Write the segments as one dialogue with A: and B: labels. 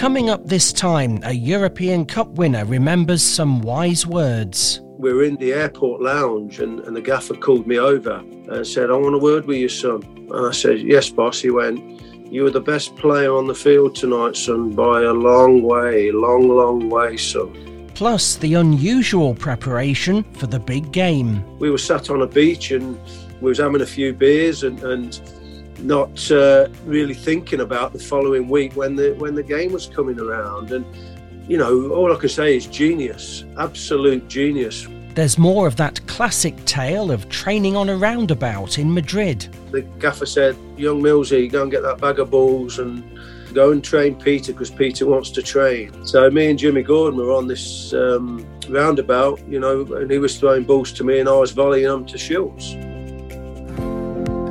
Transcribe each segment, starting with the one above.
A: Coming up this time, a European Cup winner remembers some wise words.
B: We were in the airport lounge, and, and the gaffer called me over and said, I want a word with you, son. And I said, Yes, boss. He went, You were the best player on the field tonight, son, by a long way, long, long way, son.
A: Plus, the unusual preparation for the big game.
B: We were sat on a beach and we was having a few beers and, and not uh, really thinking about the following week when the when the game was coming around. And you know, all I can say is genius, absolute genius.
A: There's more of that classic tale of training on a roundabout in Madrid.
B: The gaffer said, "Young Millsy, go and get that bag of balls and." Go and train Peter because Peter wants to train. So me and Jimmy Gordon were on this um, roundabout, you know, and he was throwing balls to me and I was volleying them to Shilts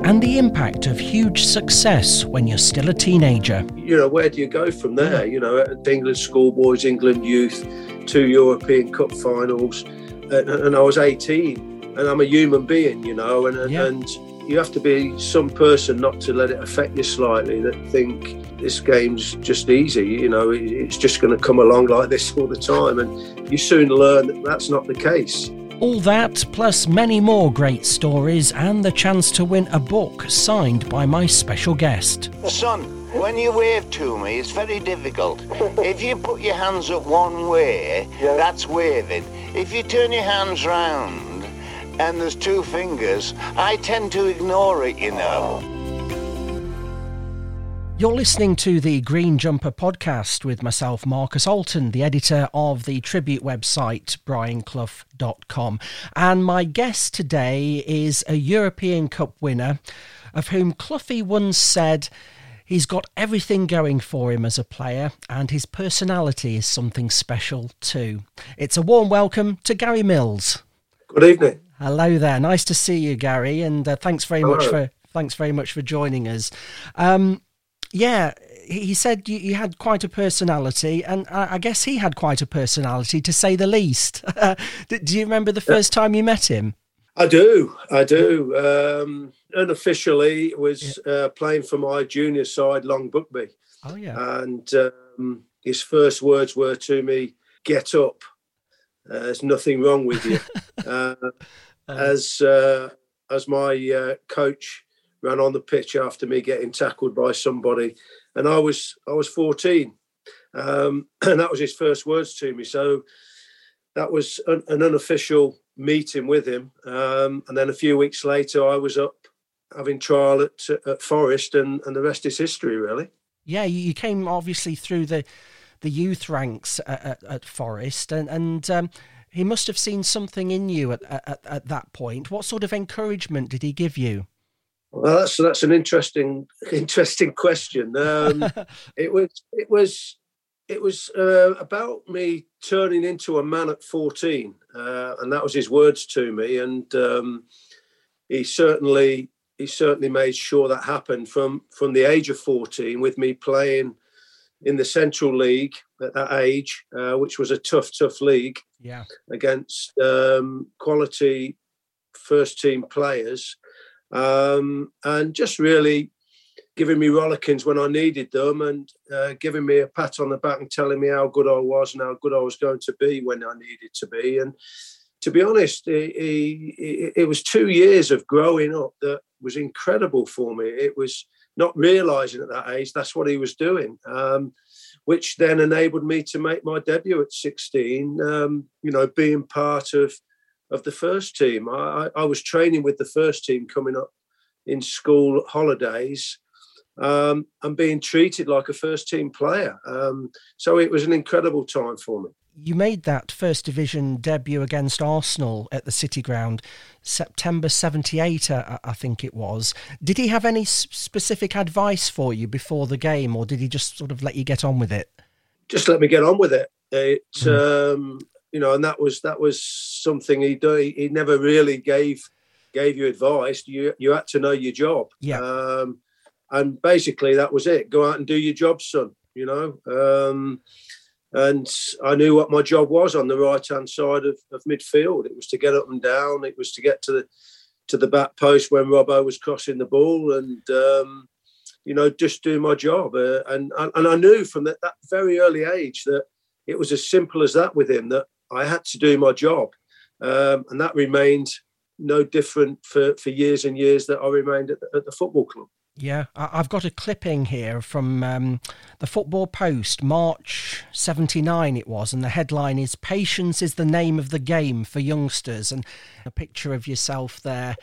A: and the impact of huge success when you're still a teenager.
B: You know, where do you go from there? You know, England schoolboys, England youth, two European Cup finals, and, and, I was 18, and I'm a human being, you know, and, yeah. and you have to be some person not to let it affect you slightly that think this game's just easy you know it's just going to come along like this all the time and you soon learn that that's not the case
A: all that, plus many more great stories, and the chance to win a book signed by my special guest.
C: Son, when you wave to me, it's very difficult. if you put your hands up one way, yeah. that's waving. If you turn your hands round and there's two fingers, I tend to ignore it, you know.
A: You're listening to the Green Jumper podcast with myself, Marcus Alton, the editor of the tribute website, brianclough.com. And my guest today is a European Cup winner of whom Cloughie once said, He's got everything going for him as a player, and his personality is something special too. It's a warm welcome to Gary Mills.
B: Good evening.
A: Hello there. Nice to see you, Gary, and uh, thanks very Hello. much for thanks very much for joining us. Um, yeah, he said you, you, had quite a personality, and I, I, guess he had quite a personality, to say the least. do you remember the first time you met him?
B: I do, I do. Um, unofficially, was yeah. uh, playing for my junior side, Long Buckby.
A: Oh yeah.
B: And um, his first words were to me, "Get up. Uh, there's nothing wrong with you." uh, as uh, as my uh, coach ran on the pitch after me getting tackled by somebody, and I was I was 14, um, and that was his first words to me. So that was an, an unofficial meeting with him, um, and then a few weeks later, I was up having trial at, at Forest, and, and the rest is history, really.
A: Yeah, you came obviously through the the youth ranks at, at, at Forest, and and. Um, he must have seen something in you at, at, at that point. What sort of encouragement did he give you?
B: Well, that's that's an interesting interesting question. Um, it was it was it was uh, about me turning into a man at fourteen, uh, and that was his words to me. And um, he certainly he certainly made sure that happened from from the age of fourteen, with me playing in the Central League at that age, uh, which was a tough, tough league.
A: Yeah,
B: against um, quality first team players um, and just really giving me rollickings when I needed them and uh, giving me a pat on the back and telling me how good I was and how good I was going to be when I needed to be. And to be honest, it, it, it was two years of growing up that was incredible for me. It was not realizing at that age that's what he was doing. Um, which then enabled me to make my debut at 16, um, you know, being part of of the first team. I, I was training with the first team coming up in school holidays um, and being treated like a first team player. Um, so it was an incredible time for me.
A: You made that first division debut against Arsenal at the City Ground, September 78, uh, I think it was. Did he have any specific advice for you before the game, or did he just sort of let you get on with it?
B: Just let me get on with it. It, mm. um, you know, and that was that was something he do. He, he never really gave gave you advice. You you had to know your job.
A: Yeah.
B: Um, and basically that was it. Go out and do your job, son. You know. Um, and I knew what my job was on the right hand side of, of midfield. It was to get up and down. It was to get to the to the back post when Robbo was crossing the ball, and um, you know, just do my job. Uh, and and I knew from that, that very early age that it was as simple as that with him that I had to do my job, um, and that remained no different for, for years and years that I remained at the, at the football club.
A: Yeah, I've got a clipping here from um, the Football Post, March 79 it was, and the headline is Patience is the name of the game for youngsters. And a picture of yourself there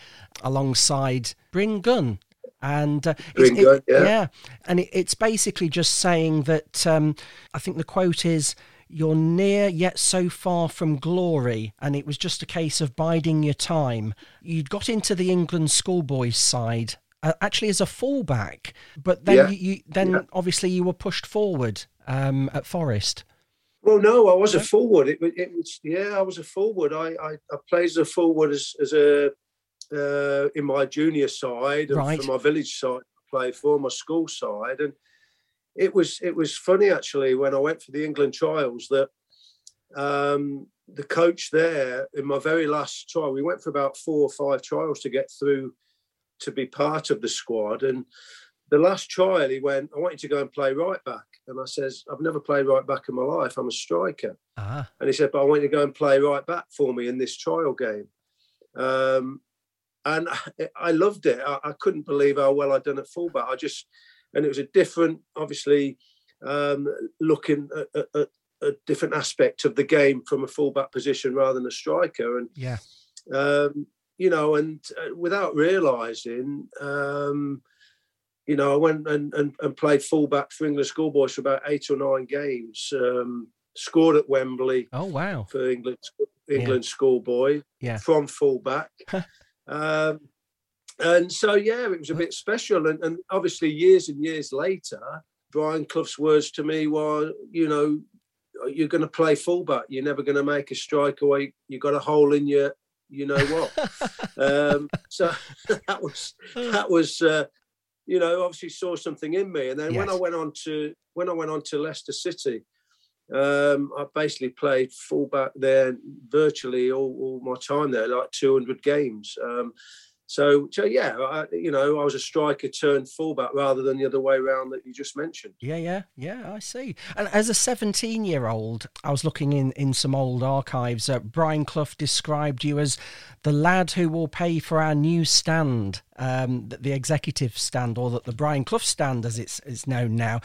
A: alongside Bryn Gunn. And uh,
B: Bryn Gunn, yeah.
A: yeah. And it, it's basically just saying that um, I think the quote is, you're near yet so far from glory, and it was just a case of biding your time. You'd got into the England schoolboys side uh, actually as a fullback, but then yeah. you, then yeah. obviously you were pushed forward um, at Forest.
B: Well, no, I was a forward. It, it, was yeah, I was a forward. I, I, I played as a forward as, as a uh, in my junior side and right. for my village side. I played for my school side, and it was it was funny actually when I went for the England trials that um, the coach there in my very last trial, we went for about four or five trials to get through to be part of the squad. And the last trial, he went, I want you to go and play right back. And I says, I've never played right back in my life. I'm a striker. Uh-huh. And he said, but I want you to go and play right back for me in this trial game. Um, and I, I loved it. I, I, couldn't believe how well I'd done at fullback. I just, and it was a different, obviously, um, looking at, at, a different aspect of the game from a fullback position rather than a striker. And
A: yeah,
B: um, you know, and uh, without realising, um, you know, I went and, and, and, played fullback for England schoolboys for about eight or nine games. Um, scored at Wembley.
A: Oh wow!
B: For England, England yeah. schoolboy.
A: Yeah.
B: From fullback. um, and so yeah, it was a bit special. And, and obviously, years and years later, Brian Clough's words to me were, you know, you're going to play fullback. You're never going to make a strike away. You got a hole in your you know what. um, so that was that was uh, you know obviously saw something in me, and then yes. when I went on to when I went on to Leicester City, um, I basically played fullback there virtually all, all, my time there, like 200 games. Um, so, so yeah, I, you know, I was a striker turned fullback rather than the other way around that you just mentioned.
A: Yeah, yeah, yeah. I see. And as a 17 year old, I was looking in in some old archives. Uh, Brian Clough described you as the lad who will pay for our new stand, um, the executive stand, or the, the Brian Clough stand, as it's, it's known now.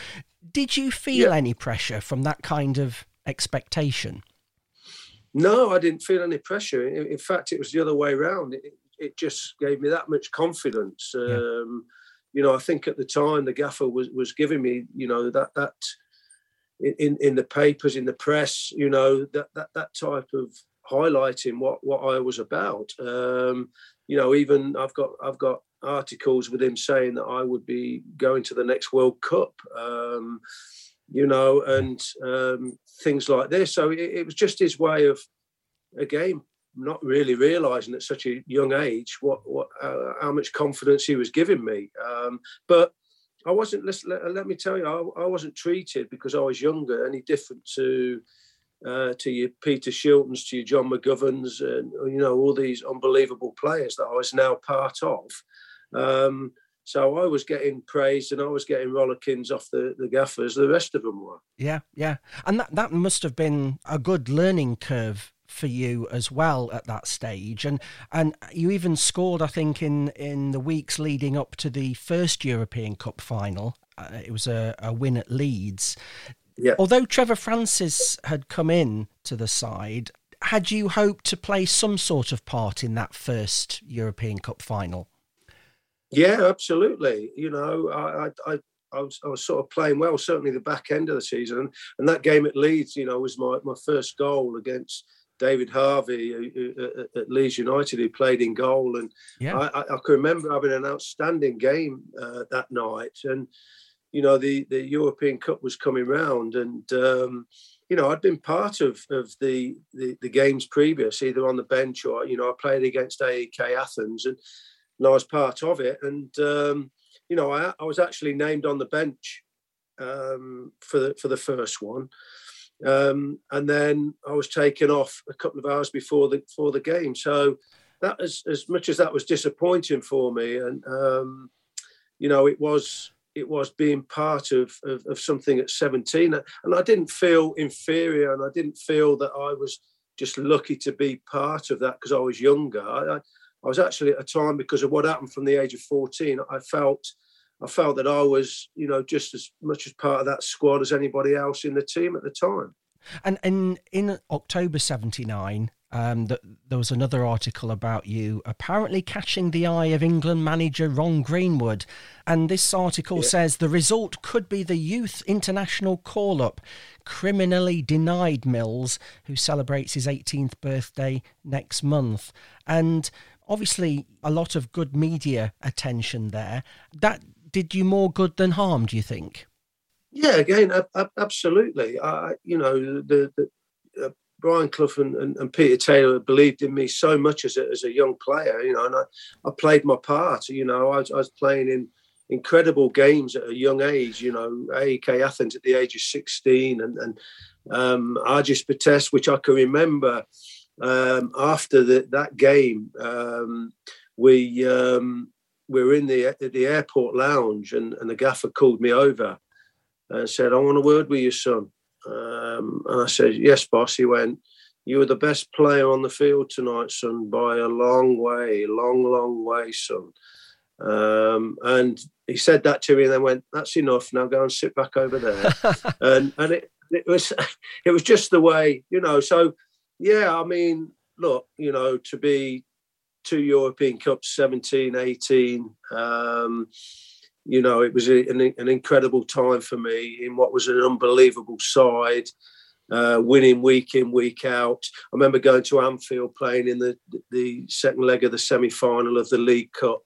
A: Did you feel yeah. any pressure from that kind of expectation?
B: No, I didn't feel any pressure. In, in fact, it was the other way around. It, it just gave me that much confidence. Yeah. Um, you know, I think at the time the gaffer was was giving me, you know, that that in in the papers, in the press, you know, that that that type of highlighting what what I was about. Um, you know, even I've got I've got articles with him saying that I would be going to the next World Cup. Um, you know, and um, things like this. So it, it was just his way of, again, not really realizing at such a young age what what uh, how much confidence he was giving me. Um, but I wasn't. Let, let me tell you, I, I, wasn't treated because I was younger any different to uh, to your Peter Shiltons, to your John McGoverns, and you know all these unbelievable players that I was now part of. Um, so I was getting praised and I was getting rollickings off the, the gaffers. The rest of them were.
A: Yeah, yeah, and that that must have been a good learning curve for you as well at that stage. And and you even scored I think in in the weeks leading up to the first European Cup final. Uh, it was a, a win at Leeds.
B: Yeah.
A: although Trevor Francis had come in to the side had you hoped to play some sort of part in that first European Cup final?
B: Yeah absolutely. You know I I, I was, I was sort of playing well, certainly the back end of the season. And, and that game at Leeds, you know, was my, my first goal against David Harvey at Leeds United, who played in goal, and yeah. I, I, can remember having an outstanding game uh, that night. And you know, the the European Cup was coming round, and um, you know, I'd been part of of the, the, the games previous, either on the bench or you know, I played against AEK Athens, and, and I was part of it. And um, you know, I, I was actually named on the bench um, for the for the first one. Um, and then I was taken off a couple of hours before the before the game. So that as as much as that was disappointing for me, and um, you know, it was it was being part of, of, of something at 17 and i didn't feel inferior and i didn't feel that i was just lucky to be part of that because i was younger I, I, I was actually at a time because of what happened from the age of 14 i felt i felt that i was you know just as much as part of that squad as anybody else in the team at the time
A: and in in october 79 um, that there was another article about you apparently catching the eye of England manager Ron Greenwood. And this article yeah. says the result could be the youth international call up, criminally denied Mills, who celebrates his 18th birthday next month. And obviously, a lot of good media attention there. That did you more good than harm, do you think?
B: Yeah, again, absolutely. I, you know, the, the uh, Brian Clough and, and, and, Peter Taylor believed in me so much as a, as a young player, you know, and I, I played my part. You know, I was, I was playing in incredible games at a young age. You know, AEK Athens at the age of sixteen, and and um, Arges Pitesti, which I can remember um, after the, that game. Um, we um, we were in the the airport lounge, and, and the gaffer called me over and said, "I want a word with you, son." Um, and I said, Yes, boss. He went, You were the best player on the field tonight, son, by a long way, long, long way, son. Um, and he said that to me and then went, That's enough. Now go and sit back over there. and and it, it was it was just the way, you know. So yeah, I mean, look, you know, to be two European Cups, 17, 18, um, you know, it was a, an, an, incredible time for me in what was an unbelievable side, uh, winning week in, week out. I remember going to Anfield playing in the, the second leg of the semi final of the League Cup.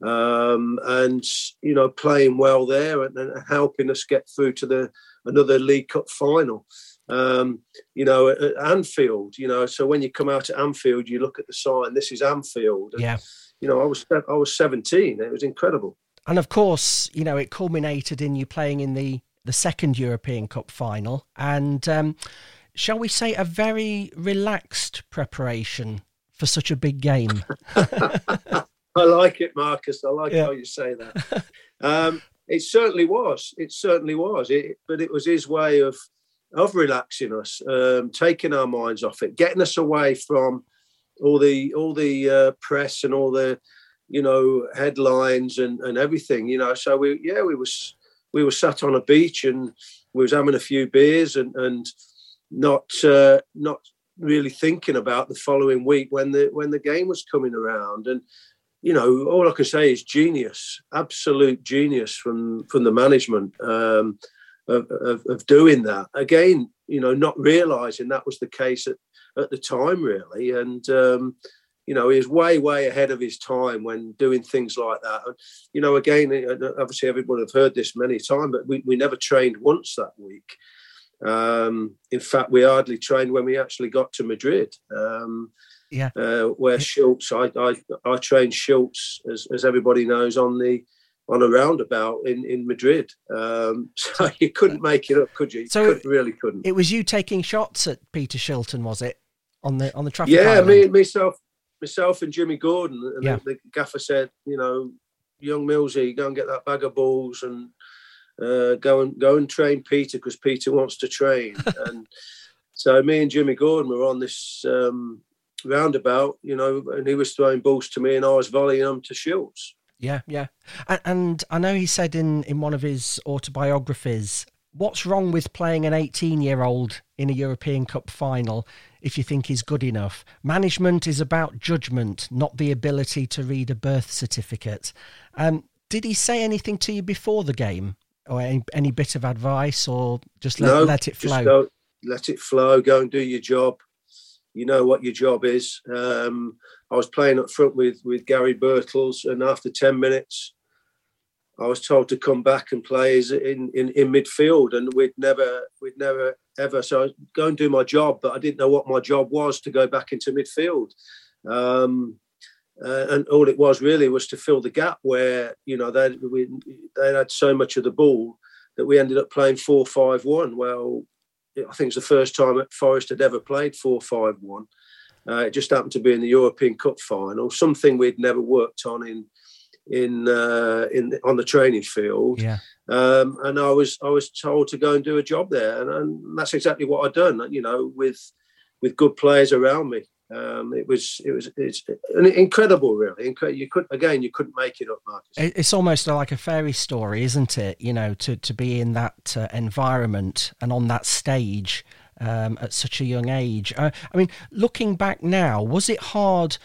B: Um, and you know, playing well there and, and, helping us get through to the another League Cup final. Um, you know, at, at Anfield. You know, so when you come out at Anfield, you look at the sign. This is Anfield.
A: And, yeah.
B: You know, I was I was seventeen. It was incredible.
A: And of course, you know, it culminated in you playing in the, the second European Cup final. And um, shall we say, a very relaxed preparation for such a big game.
B: I like it, Marcus. I like yeah. how you say that. Um, it certainly was. It certainly was. It, but it was his way of of relaxing us, um, taking our minds off it, getting us away from all the all the uh, press and all the you know, headlines and, and everything, you know. So we, yeah, we was we were sat on a beach and we was having a few beers and and not uh, not really thinking about the following week when the when the game was coming around and you know all I can say is genius absolute genius from from the management um, of, of, of doing that again you know not realizing that was the case at, at the time really and um, you know, he was way, way ahead of his time when doing things like that. And, you know, again, obviously everyone have heard this many times, but we, we never trained once that week. Um, in fact, we hardly trained when we actually got to Madrid. Um,
A: yeah.
B: Uh, where yeah. Shilts, I, I, I trained Shilts, as, as everybody knows, on the on a roundabout in, in Madrid. Um, so you couldn't make it up, could you? So could, really couldn't.
A: It was you taking shots at Peter Shilton, was it? On the on the traffic.
B: Yeah, island? me myself myself and Jimmy Gordon, and yeah. the, the, gaffer said, you know, young Millsy, go and get that bag of balls and uh, go and go and train Peter because Peter wants to train. and so me and Jimmy Gordon were on this um, roundabout, you know, and he was throwing balls to me, and I was volleying them to Shilts.
A: Yeah, yeah, and, and I know he said in in one of his autobiographies what's wrong with playing an 18 year old in a European Cup final if you think he's good enough? Management is about judgment, not the ability to read a birth certificate. Um, did he say anything to you before the game or any, any bit of advice or just let,
B: no,
A: let it flow?
B: Go, let it flow, go and do your job. You know what your job is. Um, I was playing up front with, with Gary Birtles, and after 10 minutes, I was told to come back and play in, in, in midfield, and we'd never we'd never ever. So I go and do my job, but I didn't know what my job was to go back into midfield. Um, uh, and all it was really was to fill the gap where you know they they had so much of the ball that we ended up playing four five one. Well, I think it's the first time that Forest had ever played four five one. Uh, it just happened to be in the European Cup final, something we'd never worked on in in uh, in on the training field.
A: Yeah.
B: Um, and I was I was told to go and do a job there, and, and that's exactly what I'd done. You know, with with good players around me. Um, it was it was it's incredible, really. You could again, you couldn't make it up, Marcus.
A: It's almost like a fairy story, isn't it? You know, to to be in that uh, environment and on that stage um, at such a young age. Uh, I mean, looking back now, was it hard?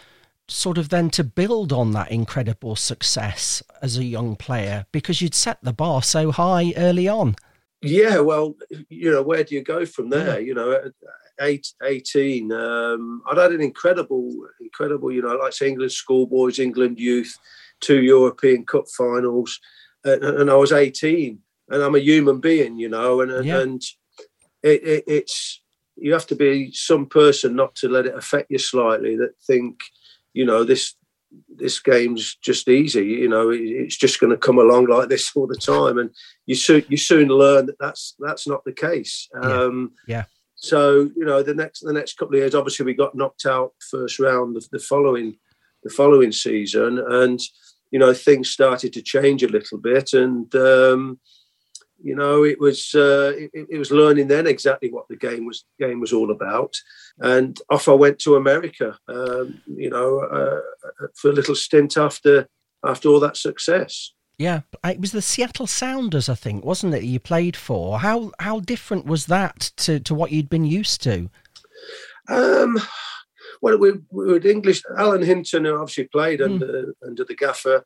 A: Sort of then to build on that incredible success as a young player because you'd set the bar so high early on.
B: Yeah, well, you know, where do you go from there? Yeah. You know, eight, 18, um, I'd had an incredible, incredible, you know, like England schoolboys, England youth, two European Cup finals, and, and, I was 18, and I'm a human being, you know, and yeah. and it, it, it's you have to be some person not to let it affect you slightly. That think, you know, this this game's just easy. You know, it's just going to come along like this all the time, and you soon you soon learn that that's that's not the case.
A: Um, yeah.
B: So you know, the next the next couple of years, obviously, we got knocked out first round the, the following the following season, and you know things started to change a little bit, and um, you know it was uh, it, it, was learning then exactly what the game was game was all about, and off I went to America, um, you know, uh, for a little stint after after all that success.
A: Yeah, it was the Seattle Sounders, I think, wasn't it? You played for. How how different was that to, to what you'd been used to?
B: Um, well, we, we were English. Alan Hinton, who obviously played mm. under under the gaffer.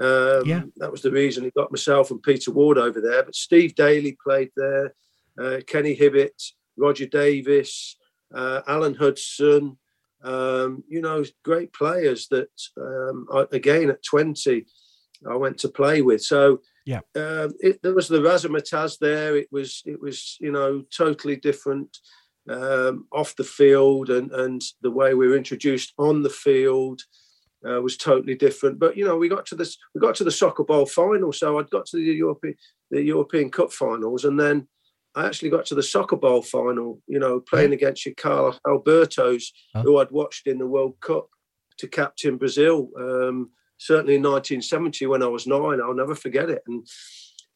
B: Um, yeah, that was the reason he got myself and Peter Ward over there. But Steve Daley played there. Uh, Kenny Hibbitt, Roger Davies, uh, Alan Hudson. Um, you know, great players that um, again at twenty I went to play with. So
A: yeah,
B: uh, it, there was the razzmatazz there. It was it was you know totally different um, off the field, and and the way we were introduced on the field. Uh, was totally different, but you know we got to this we got to the soccer bowl final, so I'd got to the European the European Cup finals, and then I actually got to the soccer bowl final. You know, playing against your Carlos Albertos, huh? who I'd watched in the World Cup to captain Brazil. Um, certainly in 1970 when I was nine. I'll never forget it. And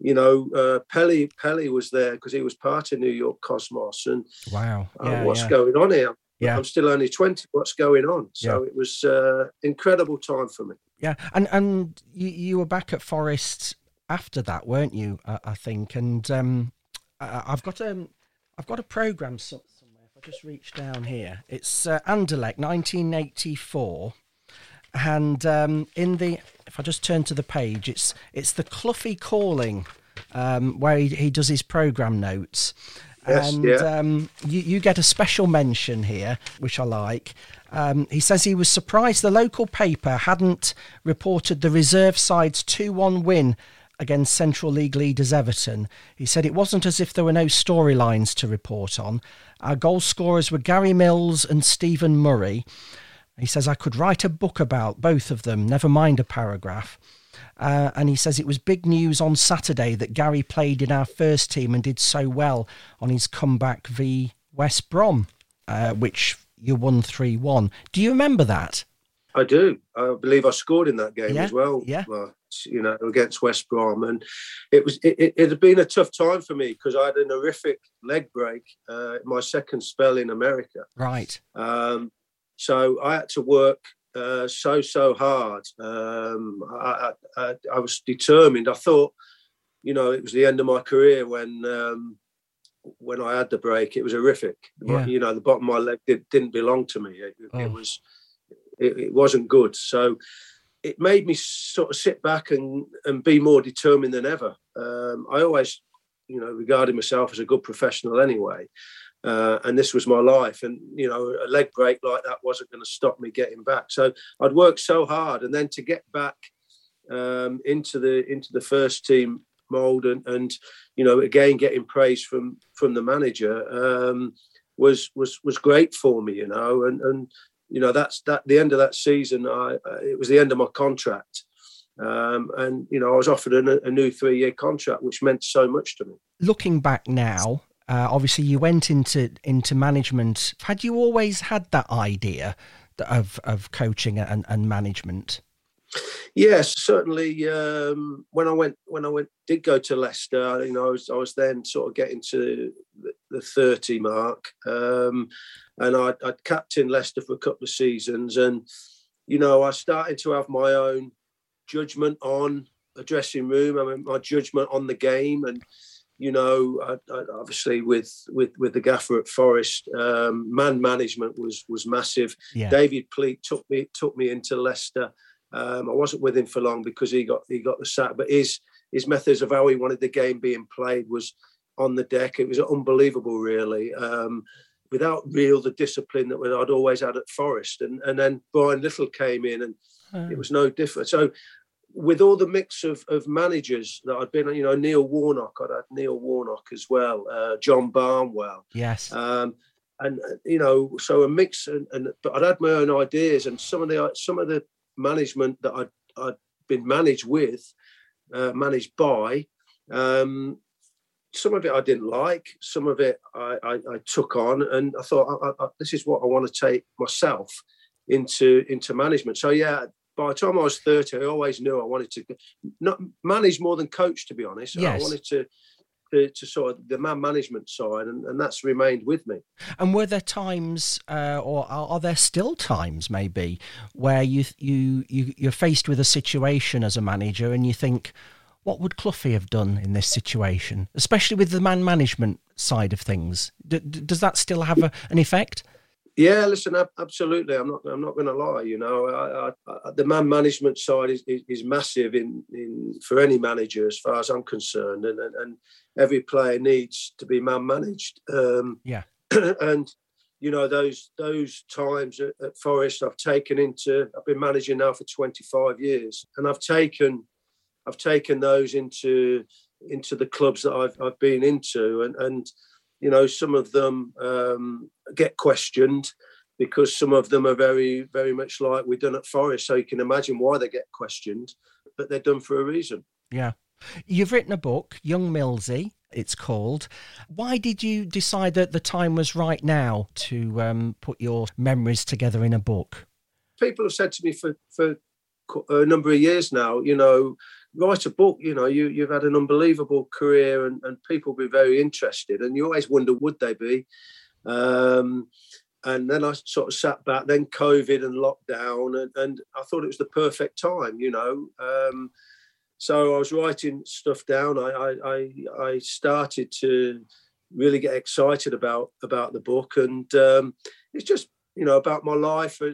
B: you know, uh, Pele Pele was there because he was part of New York Cosmos. And
A: wow,
B: uh, yeah, uh, what's yeah. going on here?
A: Yeah.
B: I'm still only 20. What's going on? So yeah. it was uh, incredible time for me.
A: Yeah, and and you, you were back at Forest after that, weren't you? I, I think. And um, I, have got a um, I've got a program somewhere. If I just reach down here, it's uh, Anderlecht, 1984 and um, in the if I just turn to the page, it's it's the Cloughie calling um, where he, he does his program notes.
B: Yes,
A: and
B: yeah.
A: um, you, you get a special mention here, which I like. Um, he says he was surprised the local paper hadn't reported the reserve side's 2 1 win against Central League leaders Everton. He said it wasn't as if there were no storylines to report on. Our goal scorers were Gary Mills and Stephen Murray. He says, I could write a book about both of them, never mind a paragraph. Uh, and he says it was big news on Saturday that Gary played in our first team and did so well on his comeback v West Brom, uh, which you won 3 1. Do you remember that?
B: I do. I believe I scored in that game
A: yeah,
B: as well.
A: Yeah.
B: you know, against West Brom, and it was it, it, it had been a tough time for me because I had an horrific leg break uh, my second spell in America.
A: Right.
B: Um, so I had to work uh, so so hard. Um, I, I, I, was determined. I thought, you know, it was the end of my career when um, when I had the break. It was horrific.
A: Yeah.
B: You know, the bottom of my leg did, not belong to me. It, oh. it was it, it, wasn't good. So it made me sort of sit back and and be more determined than ever. Um, I always, you know, regarded myself as a good professional anyway. Uh, and this was my life. And you know, a leg break like that wasn't going to stop me getting back. So I'd worked so hard, and then to get back um, into the into the first team mold, and, and you know, again getting praise from from the manager um, was was was great for me. You know, and and you know that's that the end of that season. I it was the end of my contract. Um, and you know, I was offered a, a new three-year contract, which meant so much to me.
A: Looking back now, uh, obviously, you went into into management. Had you always had that idea of of coaching and, and management?
B: Yes, certainly. Um, when I went, when I went, did go to Leicester, you know, I was, I was then sort of getting to the, thirty mark, um, and I'd, I'd Leicester for a couple of seasons, and you know, I started to have my own judgment on a dressing room. I mean, my judgment on the game, and you know, I, I, obviously with with with the gaffer at Forest, um, man management was was massive. Yeah. David Pleat took me took me into Leicester um, I wasn't with him for long because he got he got the sack, but his his methods of how he wanted the game being played was on the deck. It was unbelievable, really. Um, without real the discipline that I'd always had at Forest, and and then Brian Little came in, and it was no different. So with all the mix of, of managers that I'd been, you know, Neil Warnock, I'd had Neil Warnock as well, uh, John Barnwell.
A: Yes.
B: Um, and you know, so a mix, and, and but I'd had my own ideas, and some of the some of the management that I'd, I'd been managed with, uh, managed by. Um, some of it I didn't like, some of it I, I, I took on, and I thought I, I, this is what I want to take myself into into management. So yeah, by the time I was thirty, I always knew I wanted to not manage more than coach. To be honest, yes. I wanted to to, to sort of the man management side, and, and that's remained with me.
A: And were there times, uh, or are, are, there still times, maybe, where you you you you're faced with a situation as a manager, and you think, what would Cloughie have done in this situation, especially with the man management side of things? D- does that still have a, an effect?
B: Yeah, listen, absolutely. I'm not. I'm not going to lie. You know, I, I, the man management side is, is, is, massive in, in for any manager, as far as I'm concerned, and and, and every player needs to be man managed. Um,
A: yeah,
B: and you know those those times at, at, Forest, I've taken into. I've been managing now for 25 years, and I've taken I've taken those into into the clubs that I've I've been into, and and you know, some of them um, get questioned because some of them are very, very much like we've done at Forest. So you can imagine why they get questioned, but they're done for a reason.
A: Yeah. You've written a book, Young Millsy, it's called. Why did you decide that the time was right now to um, put your memories together in a book?
B: People have said to me for, for a number of years now, you know, write a book. You know, you you've had an unbelievable career, and, and people be very interested. And you always wonder, would they be? Um, and then I sort of sat back. Then COVID and lockdown, and, and I thought it was the perfect time. You know. Um, so I was writing stuff down. I, I I started to really get excited about about the book, and um, it's just you know about my life, uh,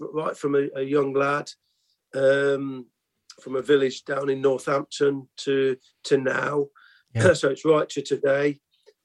B: right from a, a young lad, um, from a village down in Northampton to to now. Yeah. so it's right to today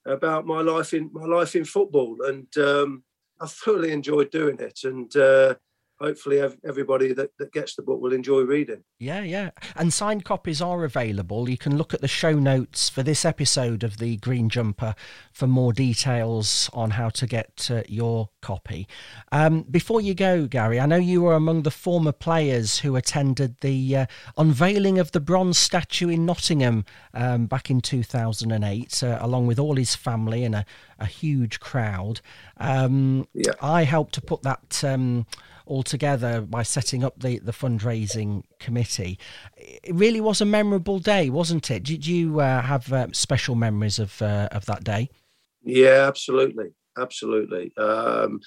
B: about my life in my life in football, and um, I thoroughly enjoyed doing it. And uh, hopefully everybody that, that gets the book will enjoy reading.
A: Yeah, yeah. And signed copies are available. You can look at the show notes for this episode of the Green Jumper for more details on how to get uh, your copy. Um, before you go, Gary, I know you were among the former players who attended the uh, unveiling of the bronze statue in Nottingham um, back in 2008, uh, along with all his family and a, a huge crowd. Um, yeah. I helped to put that um, all together by setting up the, the fundraising committee. It really was a memorable day, wasn't it? Did you uh, have uh, special memories of uh, of that day?
B: Yeah, absolutely, absolutely. Um,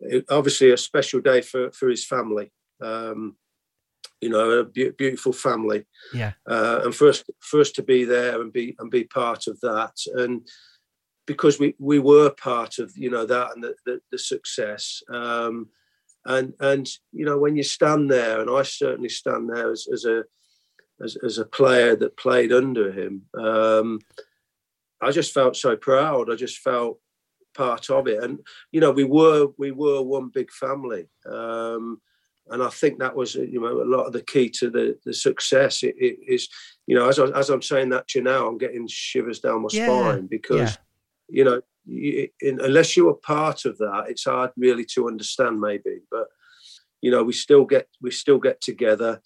B: it, obviously, a special day for for his family. Um, you know, a be- beautiful family.
A: Yeah.
B: Uh, and for us, for us to be there and be and be part of that, and because we we were part of you know that and the the, the success. Um, and and you know when you stand there, and I certainly stand there as, as a as, as a player that played under him. Um, I just felt so proud. I just felt part of it, and you know we were we were one big family, um, and I think that was you know a lot of the key to the the success. It, it is you know as I, as I'm saying that to you now, I'm getting shivers down my yeah. spine because yeah. you know you, in, unless you are part of that, it's hard really to understand maybe. But you know, we still get we still get together.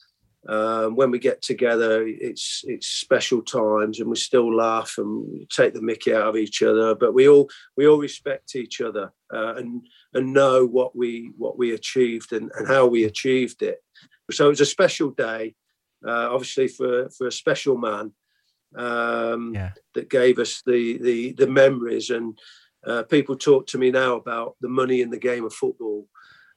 B: Um, when we get together, it's it's special times, and we still laugh and take the Mickey out of each other. But we all we all respect each other uh, and and know what we what we achieved and, and how we achieved it. So it was a special day, uh, obviously for for a special man um, yeah. that gave us the the the memories. And uh, people talk to me now about the money in the game of football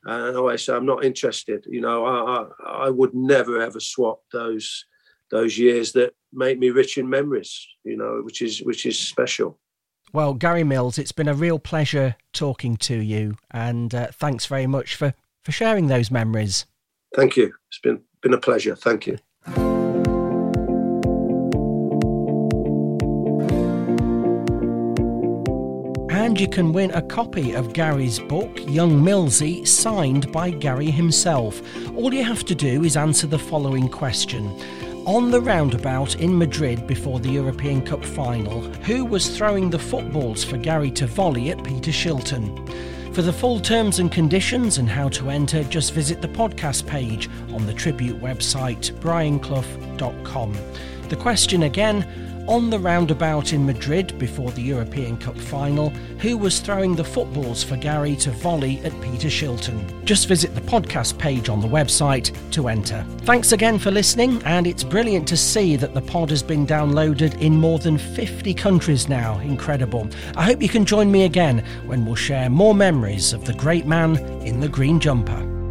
B: and I always say I'm not interested. You know, I, I, I would never ever swap those those years that make me rich in memories. You know, which is which is special.
A: Well, Gary Mills, it's been a real pleasure talking to you, and uh, thanks very much for for sharing those memories.
B: Thank you. It's been been a pleasure. Thank you.
A: And you can win a copy of Gary's book, Young Millsy, signed by Gary himself. All you have to do is answer the following question. On the roundabout in Madrid before the European Cup final, who was throwing the footballs for Gary to volley at Peter Shilton? For the full terms and conditions and how to enter, just visit the podcast page on the Tribute website, brianclough.com. The question again on the roundabout in Madrid before the European Cup final, who was throwing the footballs for Gary to volley at Peter Shilton. Just visit the podcast page on the website to enter. Thanks again for listening, and it's brilliant to see that the pod has been downloaded in more than 50 countries now. Incredible. I hope you can join me again when we'll share more memories of the great man in the green jumper.